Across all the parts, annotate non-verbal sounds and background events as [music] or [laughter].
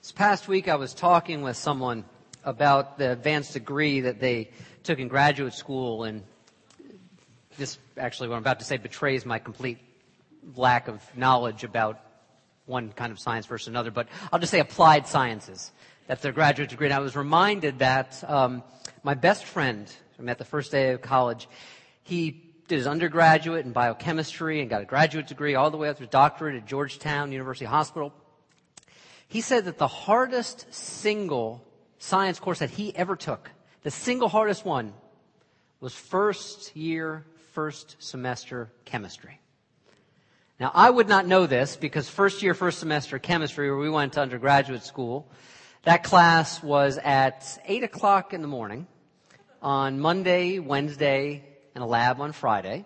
This past week, I was talking with someone about the advanced degree that they took in graduate school, and this actually, what I'm about to say, betrays my complete lack of knowledge about one kind of science versus another, but I'll just say applied sciences. That's their graduate degree. And I was reminded that um, my best friend, I met the first day of college, he did his undergraduate in biochemistry and got a graduate degree all the way up to his doctorate at Georgetown University Hospital. He said that the hardest single science course that he ever took, the single hardest one, was first year, first semester chemistry. Now, I would not know this because first year, first semester chemistry, where we went to undergraduate school, that class was at 8 o'clock in the morning on Monday, Wednesday, and a lab on Friday.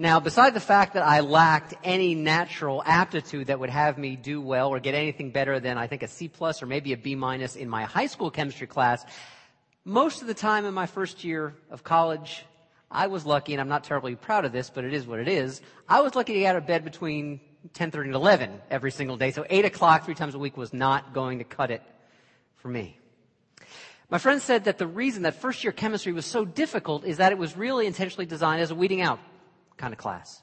Now, beside the fact that I lacked any natural aptitude that would have me do well or get anything better than I think a C plus or maybe a B minus in my high school chemistry class, most of the time in my first year of college, I was lucky, and I'm not terribly proud of this, but it is what it is. I was lucky to get out of bed between 10:30 and 11 every single day, so 8 o'clock three times a week was not going to cut it for me. My friend said that the reason that first year chemistry was so difficult is that it was really intentionally designed as a weeding out kind of class.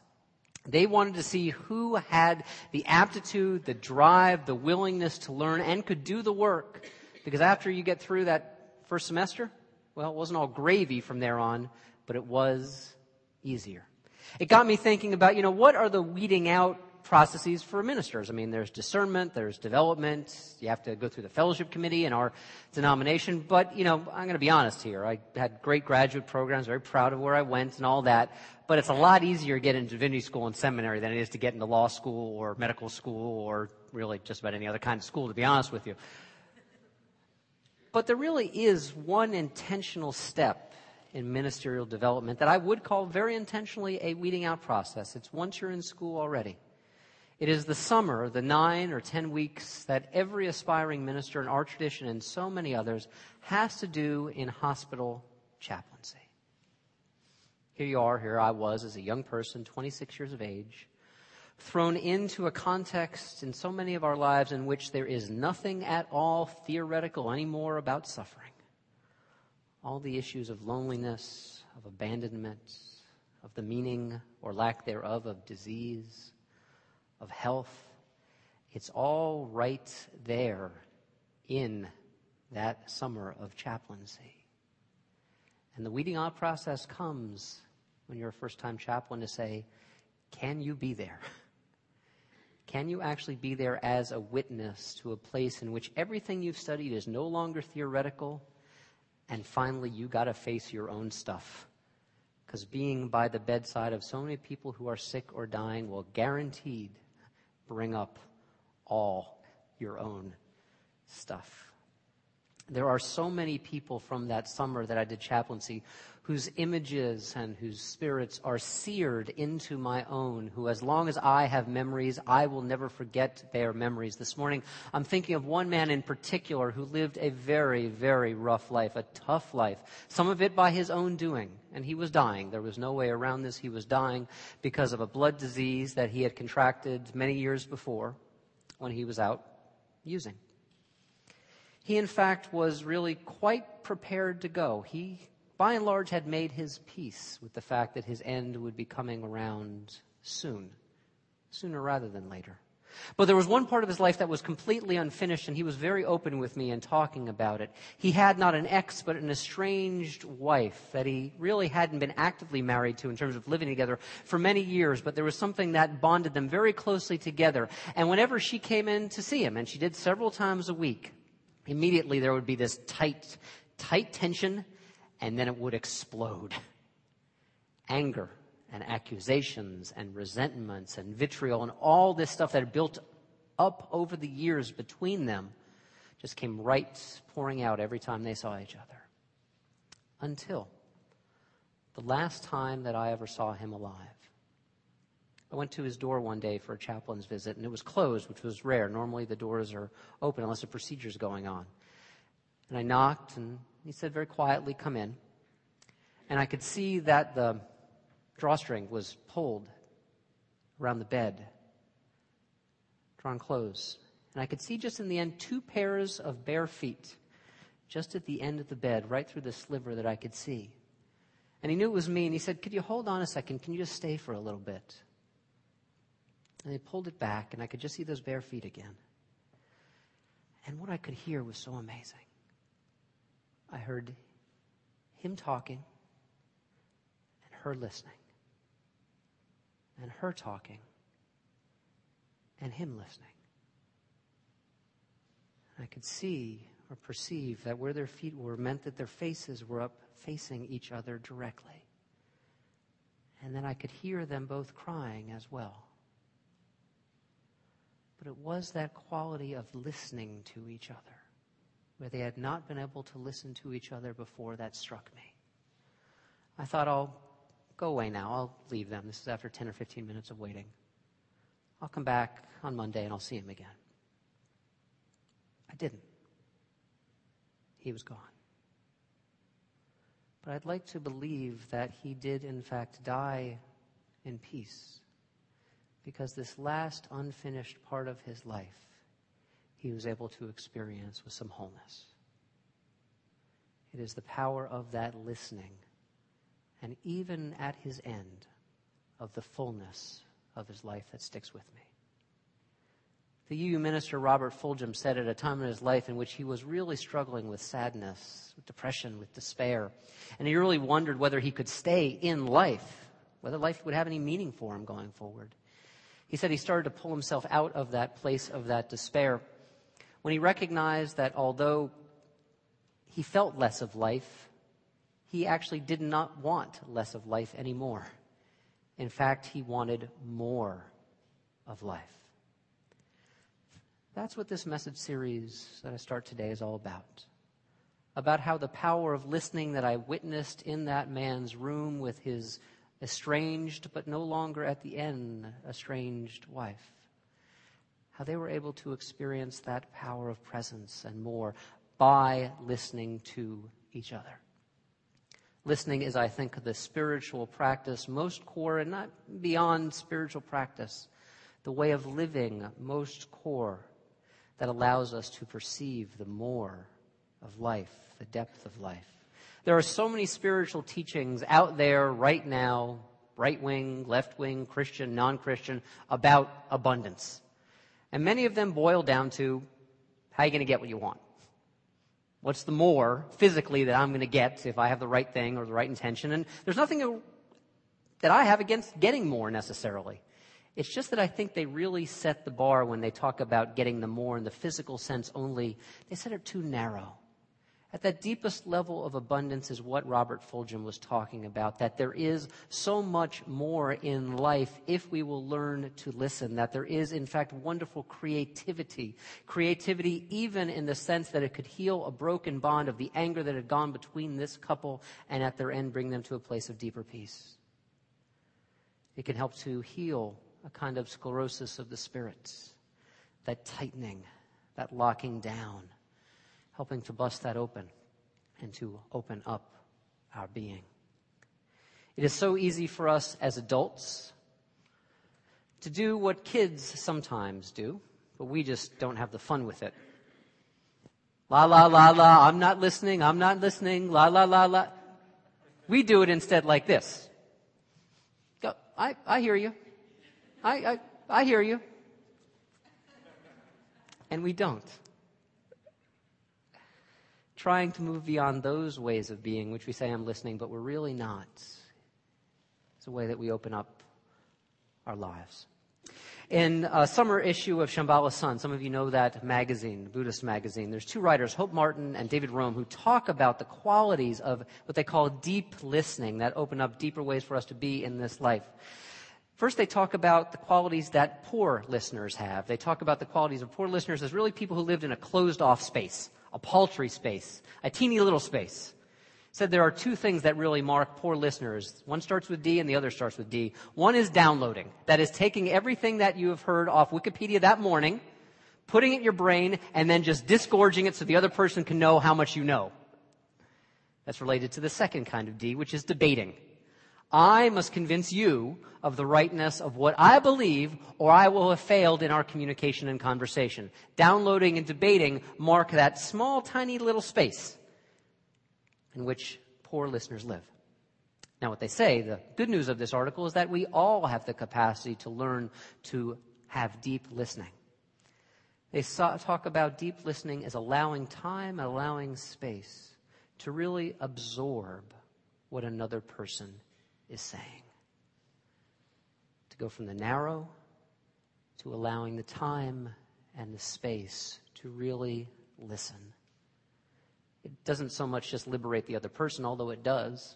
They wanted to see who had the aptitude, the drive, the willingness to learn and could do the work. Because after you get through that first semester, well, it wasn't all gravy from there on, but it was easier. It got me thinking about, you know, what are the weeding out processes for ministers. I mean, there's discernment, there's development. You have to go through the fellowship committee in our denomination. But, you know, I'm going to be honest here. I had great graduate programs, very proud of where I went and all that. But it's a lot easier to get into divinity school and seminary than it is to get into law school or medical school or really just about any other kind of school, to be honest with you. But there really is one intentional step in ministerial development that I would call very intentionally a weeding out process. It's once you're in school already. It is the summer, the nine or ten weeks that every aspiring minister in our tradition and so many others has to do in hospital chaplaincy. Here you are, here I was as a young person, 26 years of age, thrown into a context in so many of our lives in which there is nothing at all theoretical anymore about suffering. All the issues of loneliness, of abandonment, of the meaning or lack thereof of disease, of health. It's all right there in that summer of chaplaincy. And the weeding out process comes when you're a first time chaplain to say, can you be there? [laughs] Can you actually be there as a witness to a place in which everything you've studied is no longer theoretical? And finally, you got to face your own stuff. Because being by the bedside of so many people who are sick or dying will guaranteed bring up all your own stuff. There are so many people from that summer that I did chaplaincy whose images and whose spirits are seared into my own, who, as long as I have memories, I will never forget their memories. This morning, I'm thinking of one man in particular who lived a very, very rough life, a tough life, some of it by his own doing. And he was dying. There was no way around this. He was dying because of a blood disease that he had contracted many years before when he was out using. He, in fact, was really quite prepared to go. He by and large, had made his peace with the fact that his end would be coming around soon, sooner rather than later. But there was one part of his life that was completely unfinished, and he was very open with me in talking about it. He had not an ex, but an estranged wife that he really hadn't been actively married to in terms of living together for many years, but there was something that bonded them very closely together. And whenever she came in to see him, and she did several times a week, immediately there would be this tight, tight tension and then it would explode. Anger and accusations and resentments and vitriol and all this stuff that had built up over the years between them just came right pouring out every time they saw each other. Until the last time that I ever saw him alive. I went to his door one day for a chaplain's visit, and it was closed, which was rare. Normally the doors are open unless a procedure's going on. And I knocked, and he said very quietly, Come in. And I could see that the drawstring was pulled around the bed, drawn close. And I could see just in the end two pairs of bare feet, just at the end of the bed, right through the sliver that I could see. And he knew it was me, and he said, Could you hold on a second? Can you just stay for a little bit? And they pulled it back, and I could just see those bare feet again. And what I could hear was so amazing. I heard him talking and her listening, and her talking and him listening. I could see or perceive that where their feet were meant that their faces were up facing each other directly. And then I could hear them both crying as well. But it was that quality of listening to each other, where they had not been able to listen to each other before, that struck me. I thought, I'll go away now. I'll leave them. This is after 10 or 15 minutes of waiting. I'll come back on Monday and I'll see him again. I didn't. He was gone. But I'd like to believe that he did, in fact, die in peace. Because this last unfinished part of his life, he was able to experience with some wholeness. It is the power of that listening, and even at his end, of the fullness of his life that sticks with me. The UU minister Robert Fulghum said at a time in his life in which he was really struggling with sadness, with depression, with despair, and he really wondered whether he could stay in life, whether life would have any meaning for him going forward. He said he started to pull himself out of that place of that despair when he recognized that although he felt less of life, he actually did not want less of life anymore. In fact, he wanted more of life. That's what this message series that I start today is all about. About how the power of listening that I witnessed in that man's room with his estranged, but no longer at the end, estranged wife. How they were able to experience that power of presence and more by listening to each other. Listening is, I think, the spiritual practice most core and not beyond spiritual practice, the way of living most core that allows us to perceive the more of life, the depth of life. There are so many spiritual teachings out there right now, right wing, left wing, Christian, non Christian, about abundance. And many of them boil down to how are you going to get what you want? What's the more physically that I'm going to get if I have the right thing or the right intention? And there's nothing that I have against getting more necessarily. It's just that I think they really set the bar when they talk about getting the more in the physical sense only. They set it too narrow. At that deepest level of abundance is what Robert Fulghum was talking about, that there is so much more in life if we will learn to listen, that there is, in fact, wonderful creativity. Creativity, even in the sense that it could heal a broken bond of the anger that had gone between this couple and at their end bring them to a place of deeper peace. It can help to heal a kind of sclerosis of the spirits, that tightening, that locking down, helping to bust that open and to open up our being. It is so easy for us as adults to do what kids sometimes do, but we just don't have the fun with it. La la la la, I'm not listening, I'm not listening, la la la la. We do it instead like this. Go, I, I hear you. I, I, I hear you. And we don't. Trying to move beyond those ways of being, which we say I'm listening, but we're really not. It's a way that we open up our lives. In a summer issue of Shambhala Sun, some of you know that magazine, Buddhist magazine, there's two writers, Hope Martin and David Rome, who talk about the qualities of what they call deep listening that open up deeper ways for us to be in this life. First, they talk about the qualities that poor listeners have. They talk about the qualities of poor listeners as really people who lived in a closed off space, a paltry space, a teeny little space. Said there are two things that really mark poor listeners. One starts with D and the other starts with D. One is downloading. That is taking everything that you have heard off Wikipedia that morning, putting it in your brain, and then just disgorging it so the other person can know how much you know. That's related to the second kind of D, which is debating. I must convince you of the rightness of what I believe, or I will have failed in our communication and conversation. Downloading and debating mark that small, tiny little space in which poor listeners live. Now, what they say, the good news of this article is that we all have the capacity to learn to have deep listening. They talk about deep listening as allowing time, allowing space to really absorb what another person is saying. To go from the narrow to allowing the time and the space to really listen. It doesn't so much just liberate the other person, although it does,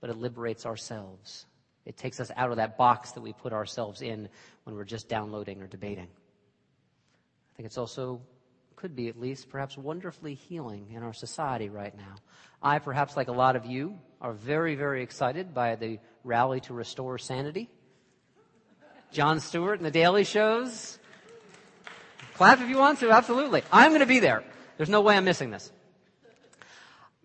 but it liberates ourselves. It takes us out of that box that we put ourselves in when we're just downloading or debating. I think it's also could be at least perhaps wonderfully healing in our society right now. I, perhaps like a lot of you, are very, very excited by the rally to restore sanity. Jon Stewart and the Daily Shows. Clap if you want to, absolutely. I'm going to be there. There's no way I'm missing this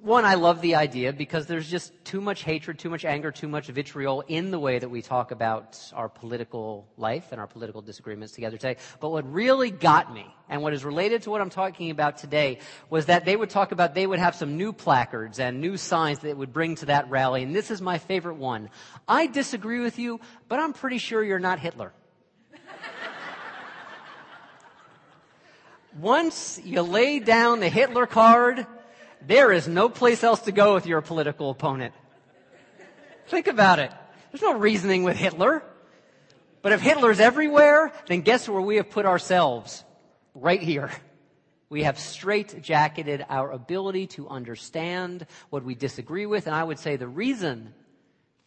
one, I love the idea because there's just too much hatred, too much anger, too much vitriol in the way that we talk about our political life and our political disagreements together today. But what really got me, and what is related to what I'm talking about today, was that they would talk about they would have some new placards and new signs that would bring to that rally. And this is my favorite one. I disagree with you, but I'm pretty sure you're not Hitler. [laughs] Once you lay down the Hitler card, there is no place else to go with your political opponent. Think about it. There's no reasoning with Hitler. But if Hitler's everywhere, then guess where we have put ourselves? Right here. We have straight jacketed our ability to understand what we disagree with. And I would say the reason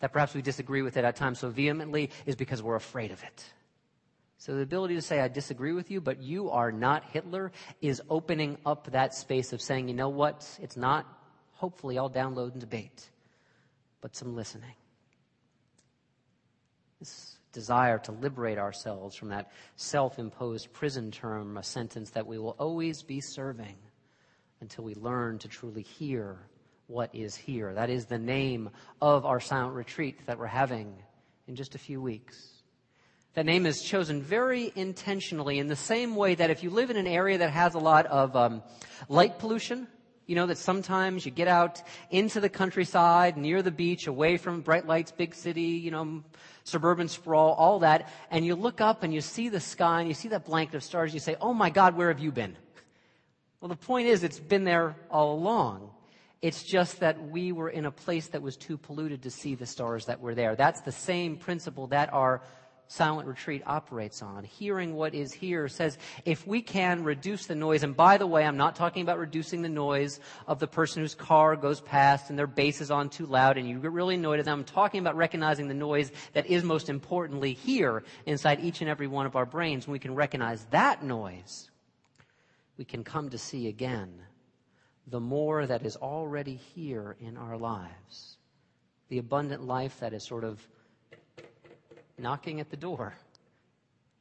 that perhaps we disagree with it at times so vehemently is because we're afraid of it. So the ability to say, I disagree with you, but you are not Hitler is opening up that space of saying, you know what? It's not, hopefully, all download and debate, but some listening. This desire to liberate ourselves from that self imposed prison term, a sentence that we will always be serving until we learn to truly hear what is here. That is the name of our silent retreat that we're having in just a few weeks. That name is chosen very intentionally in the same way that if you live in an area that has a lot of um, light pollution, you know that sometimes you get out into the countryside, near the beach, away from bright lights, big city, you know, suburban sprawl, all that, and you look up and you see the sky and you see that blanket of stars, and you say, oh my God, where have you been? Well, the point is, it's been there all along. It's just that we were in a place that was too polluted to see the stars that were there. That's the same principle that our silent retreat operates on. Hearing what is here says if we can reduce the noise, and by the way, I'm not talking about reducing the noise of the person whose car goes past and their bass is on too loud and you get really annoyed at them. I'm talking about recognizing the noise that is most importantly here inside each and every one of our brains. When we can recognize that noise, we can come to see again the more that is already here in our lives. The abundant life that is sort of knocking at the door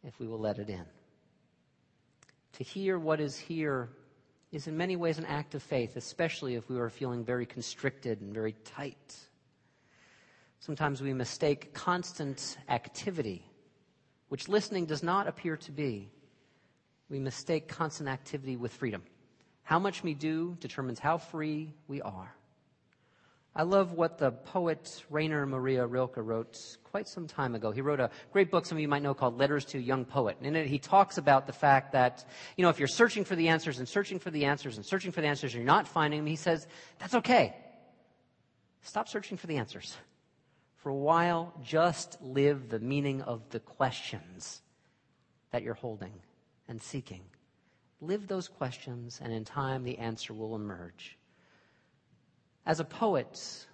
if we will let it in. To hear what is here is in many ways an act of faith, especially if we are feeling very constricted and very tight. Sometimes we mistake constant activity, which listening does not appear to be. We mistake constant activity with freedom. How much we do determines how free we are. I love what the poet Rainer Maria Rilke wrote quite some time ago. He wrote a great book some of you might know called Letters to a Young Poet. And in it, he talks about the fact that, you know, if you're searching for the answers and searching for the answers and searching for the answers and you're not finding them, he says, that's okay. Stop searching for the answers. For a while, just live the meaning of the questions that you're holding and seeking. Live those questions, and in time, the answer will emerge. As a poet,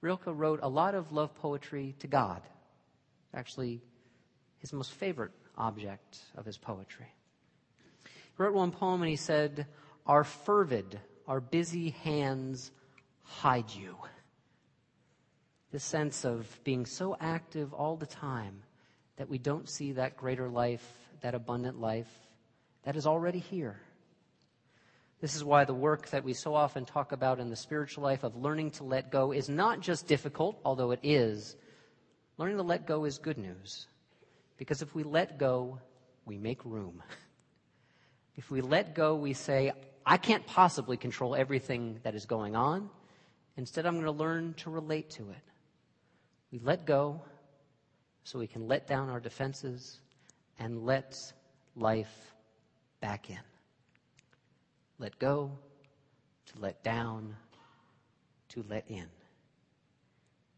Rilke wrote a lot of love poetry to God. Actually, his most favorite object of his poetry. He wrote one poem and he said, Our fervid, our busy hands hide you. This sense of being so active all the time that we don't see that greater life, that abundant life that is already here. This is why the work that we so often talk about in the spiritual life of learning to let go is not just difficult, although it is, Learning to let go is good news. Because if we let go, we make room. [laughs] If we let go, we say, I can't possibly control everything that is going on. Instead, I'm going to learn to relate to it. We let go so we can let down our defenses and let life back in. Let go, to let down, to let in.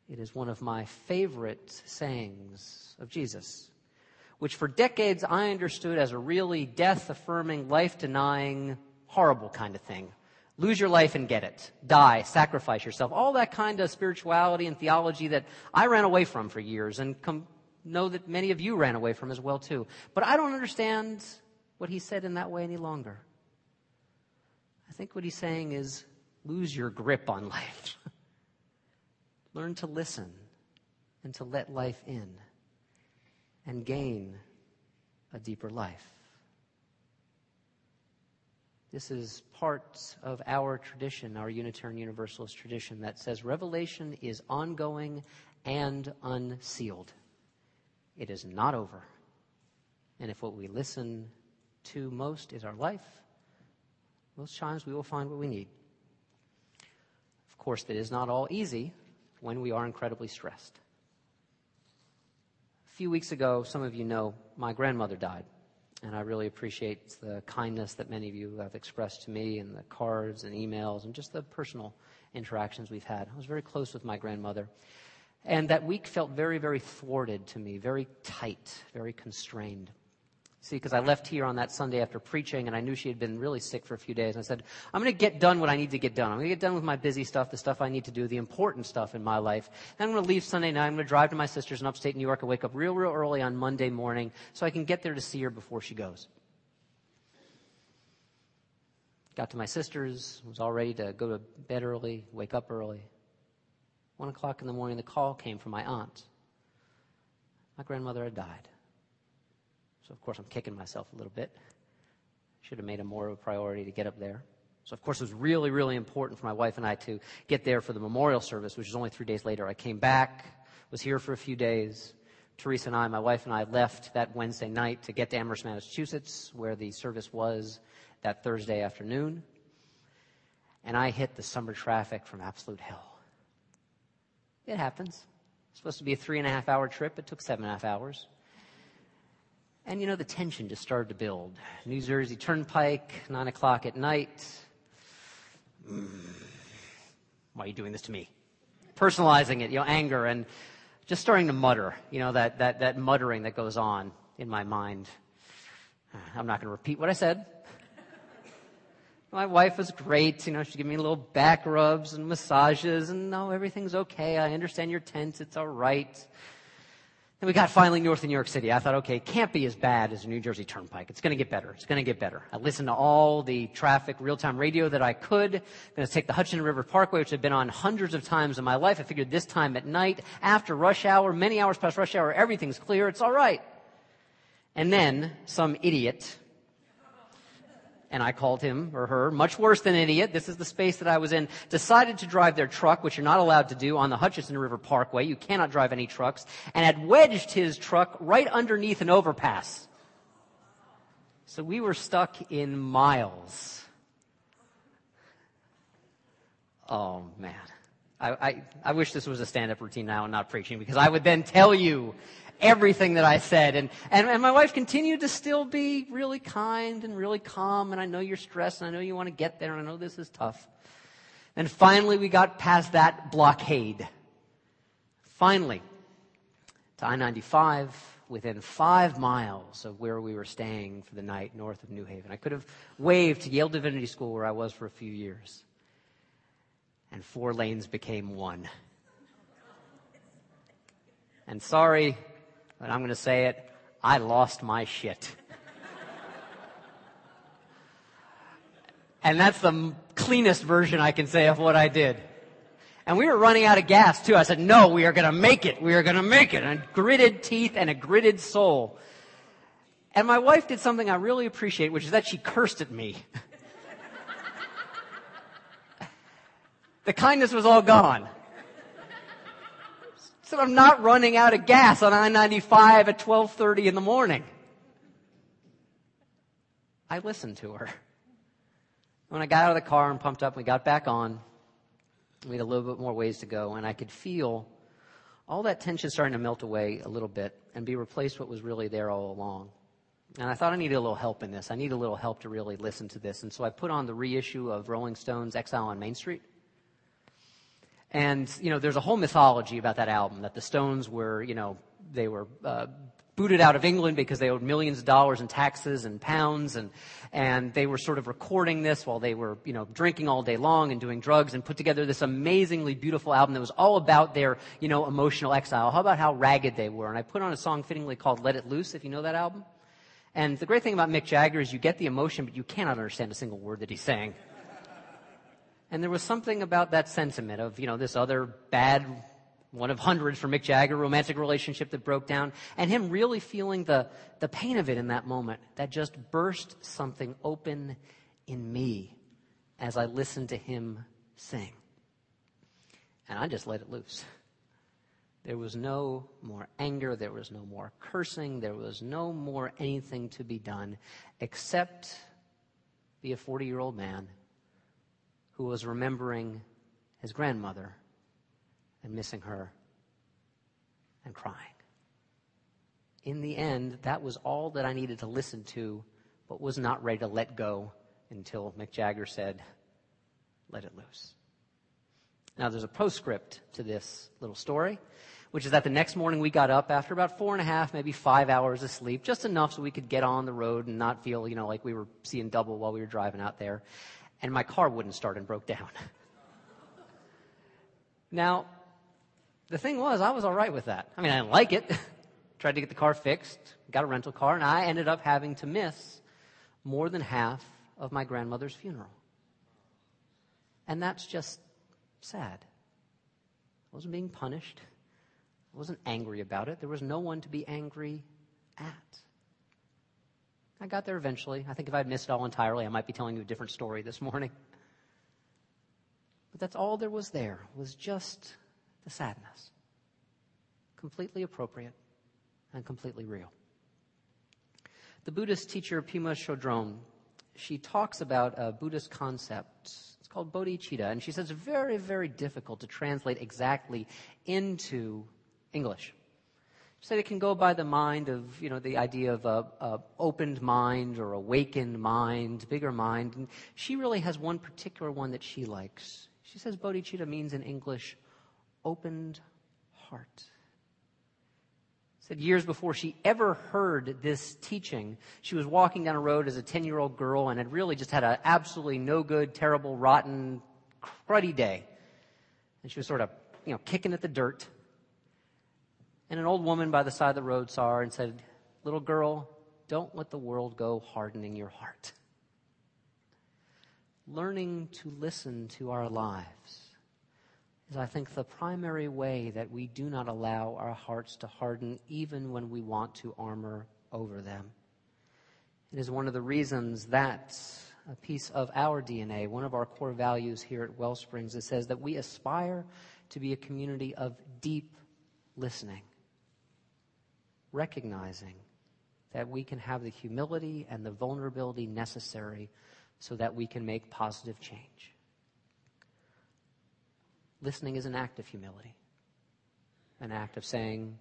It is one of my favorite sayings of Jesus, which for decades I understood as a really death affirming, life denying, horrible kind of thing. Lose your life and get it. Die, sacrifice yourself. All that kind of spirituality and theology that I ran away from for years and com- know that many of you ran away from as well too. But I don't understand what he said in that way any longer. I think what he's saying is lose your grip on life. [laughs] Learn to listen and to let life in and gain a deeper life. This is part of our tradition, our Unitarian Universalist tradition, that says revelation is ongoing and unsealed. It is not over. And if what we listen to most is our life, most times we will find what we need. Of course, that is not all easy when we are incredibly stressed. A few weeks ago, some of you know, my grandmother died. And I really appreciate the kindness that many of you have expressed to me and the cards and emails and just the personal interactions we've had. I was very close with my grandmother. And that week felt very, very thwarted to me, very tight, very constrained. See, because I left here on that Sunday after preaching and I knew she had been really sick for a few days. And I said, I'm going to get done what I need to get done. I'm going to get done with my busy stuff, the stuff I need to do, the important stuff in my life. Then I'm going to leave Sunday night. I'm going to drive to my sister's in upstate New York and wake up real, real early on Monday morning so I can get there to see her before she goes. Got to my sister's, was all ready to go to bed early, wake up early. One o'clock in the morning, the call came from my aunt. My grandmother had died. So, of course, I'm kicking myself a little bit. Should have made it more of a priority to get up there. So, of course, it was really, really important for my wife and I to get there for the memorial service, which was only three days later. I came back, was here for a few days. Teresa and I, my wife and I, left that Wednesday night to get to Amherst, Massachusetts, where the service was that Thursday afternoon. And I hit the summer traffic from absolute hell. It happens. It's supposed to be a three and a half hour trip. It took seven and a half hours. And you know, the tension just started to build. New Jersey Turnpike, 9 o'clock at night. Mm, why are you doing this to me? Personalizing it, you know, anger and just starting to mutter, you know, that, that, that muttering that goes on in my mind. I'm not going to repeat what I said. My wife was great. You know, she gave me little back rubs and massages and no, everything's okay. I understand you're tense. It's all right. Then we got finally north of New York City. I thought, okay, it can't be as bad as the New Jersey Turnpike. It's going to get better. It's going to get better. I listened to all the traffic real-time radio that I could. I'm going to take the Hutchinson River Parkway, which I've been on hundreds of times in my life. I figured this time at night, after rush hour, many hours past rush hour, everything's clear. It's all right. And then some idiot and I called him or her, much worse than idiot, this is the space that I was in, decided to drive their truck, which you're not allowed to do on the Hutchinson River Parkway. You cannot drive any trucks, and had wedged his truck right underneath an overpass. So we were stuck in miles. Oh man. I, I, I wish this was a stand-up routine now and not preaching because I would then tell you everything that I said. And, and, and my wife continued to still be really kind and really calm. And I know you're stressed and I know you want to get there and I know this is tough. And finally we got past that blockade. Finally, to I-95 within five miles of where we were staying for the night north of New Haven. I could have waved to Yale Divinity School where I was for a few years. And four lanes became one. And sorry, but I'm going to say it, I lost my shit. and that's the cleanest version I can say of what I did. And we were running out of gas too. I said, no, we are going to make it. We are going to make it. And gritted teeth and a gritted soul. And my wife did something I really appreciate, which is that she cursed at me. [laughs] the kindness was all gone. Said, I'm not running out of gas on I-95 at 1230 in the morning. I listened to her. When I got out of the car and pumped up, and we got back on. We had a little bit more ways to go, and I could feel all that tension starting to melt away a little bit and be replaced what was really there all along. And I thought I needed a little help in this. I need a little help to really listen to this. And so I put on the reissue of Rolling Stone's Exile on Main Street. And, you know, there's a whole mythology about that album that the Stones were, you know, they were uh, booted out of England because they owed millions of dollars in taxes and pounds and, and they were sort of recording this while they were, you know, drinking all day long and doing drugs and put together this amazingly beautiful album that was all about their, you know, emotional exile. How about how ragged they were? And I put on a song fittingly called Let It Loose, if you know that album. And the great thing about Mick Jagger is you get the emotion, but you cannot understand a single word that he's saying. And there was something about that sentiment of, you know, this other bad one of hundreds for Mick Jagger, romantic relationship that broke down, and him really feeling the, the pain of it in that moment that just burst something open in me as I listened to him sing. And I just let it loose. There was no more anger, there was no more cursing, there was no more anything to be done except be a 40 year old man who was remembering his grandmother and missing her and crying. In the end, that was all that I needed to listen to, but was not ready to let go until Mick Jagger said, let it loose. Now, there's a postscript to this little story, which is that the next morning we got up after about four and a half, maybe five hours of sleep, just enough so we could get on the road and not feel, you know, like we were seeing double while we were driving out there. And my car wouldn't start and broke down. now, the thing was, I was all right with that. I mean, I didn't like it. [laughs] Tried to get the car fixed, got a rental car, and I ended up having to miss more than half of my grandmother's funeral. And that's just sad. I wasn't being punished. I wasn't angry about it. There was no one to be angry at. I got there eventually. I think if I'd missed it all entirely, I might be telling you a different story this morning. But that's all there was there, was just the sadness. Completely appropriate and completely real. The Buddhist teacher Pema Chodron, she talks about a Buddhist concept. It's called bodhicitta, and she says it's very, very difficult to translate exactly into English. Said it can go by the mind of, you know, the idea of a, a opened mind or awakened mind, bigger mind. And she really has one particular one that she likes. She says bodhicitta means in English opened heart. Said years before she ever heard this teaching, she was walking down a road as a 10 year old girl and had really just had an absolutely no good, terrible, rotten, cruddy day. And she was sort of, you know, kicking at the dirt. And an old woman by the side of the road saw her and said, Little girl, don't let the world go hardening your heart. Learning to listen to our lives is, I think, the primary way that we do not allow our hearts to harden even when we want to armor over them. It is one of the reasons that a piece of our DNA, one of our core values here at Wellsprings, it says that we aspire to be a community of deep listening, recognizing that we can have the humility and the vulnerability necessary so that we can make positive change. Listening is an act of humility, an act of saying,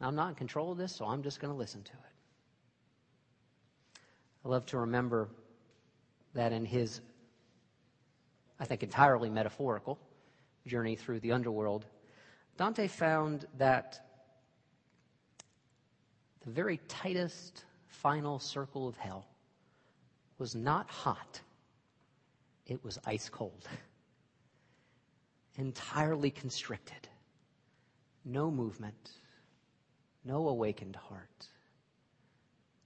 I'm not in control of this, so I'm just going to listen to it. I love to remember that in his, I think, entirely metaphorical journey through the underworld, Dante found that the very tightest final circle of hell was not hot, it was ice cold. entirely constricted. No movement, no awakened heart,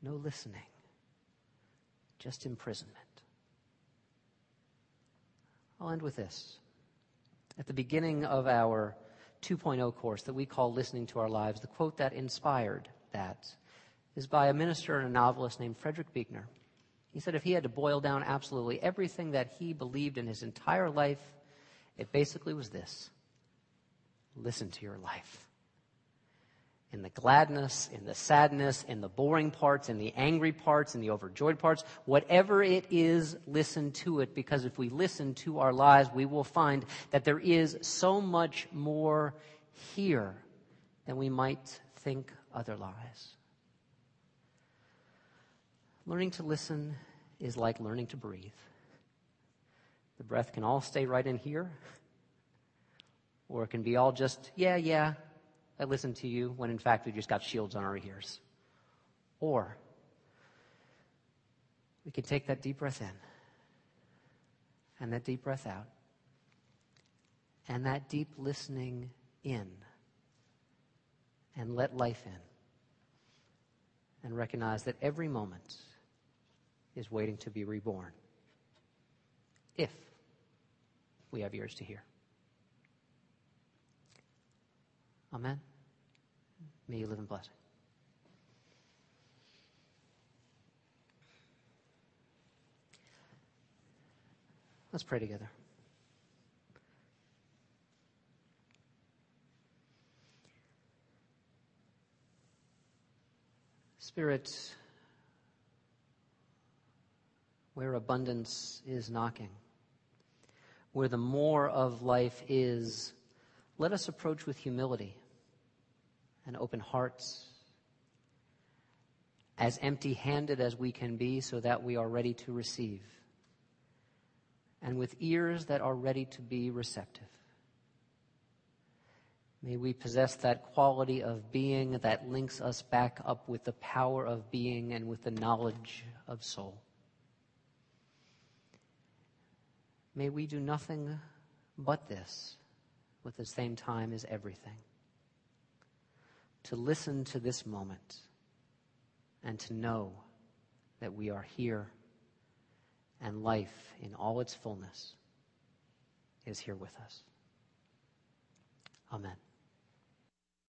no listening, just imprisonment. I'll end with this. At the beginning of our 2.0 course that we call Listening to Our Lives, the quote that inspired that is by a minister and a novelist named Frederick Buechner. He said if he had to boil down absolutely everything that he believed in his entire life it basically was this listen to your life. in the gladness, in the sadness, in the boring parts, in the angry parts, in the overjoyed parts. Whatever it is, listen to it because if we listen to our lives, we will find that there is so much more here than we might think otherwise. Learning to listen is like learning to breathe. The breath can all stay right in here, or it can be all just, yeah, yeah, I listened to you, when in fact we just got shields on our ears. Or we can take that deep breath in and that deep breath out and that deep listening in and let life in and recognize that every moment is waiting to be reborn if we have ears to hear. Amen. May you live in blessing. Let's pray together. Spirit, where abundance is knocking, where the more of life is, let us approach with humility and open hearts, as empty handed as we can be, so that we are ready to receive, and with ears that are ready to be receptive. May we possess that quality of being that links us back up with the power of being and with the knowledge of soul. May we do nothing but this with the same time as everything. To listen to this moment and to know that we are here and life in all its fullness is here with us. Amen.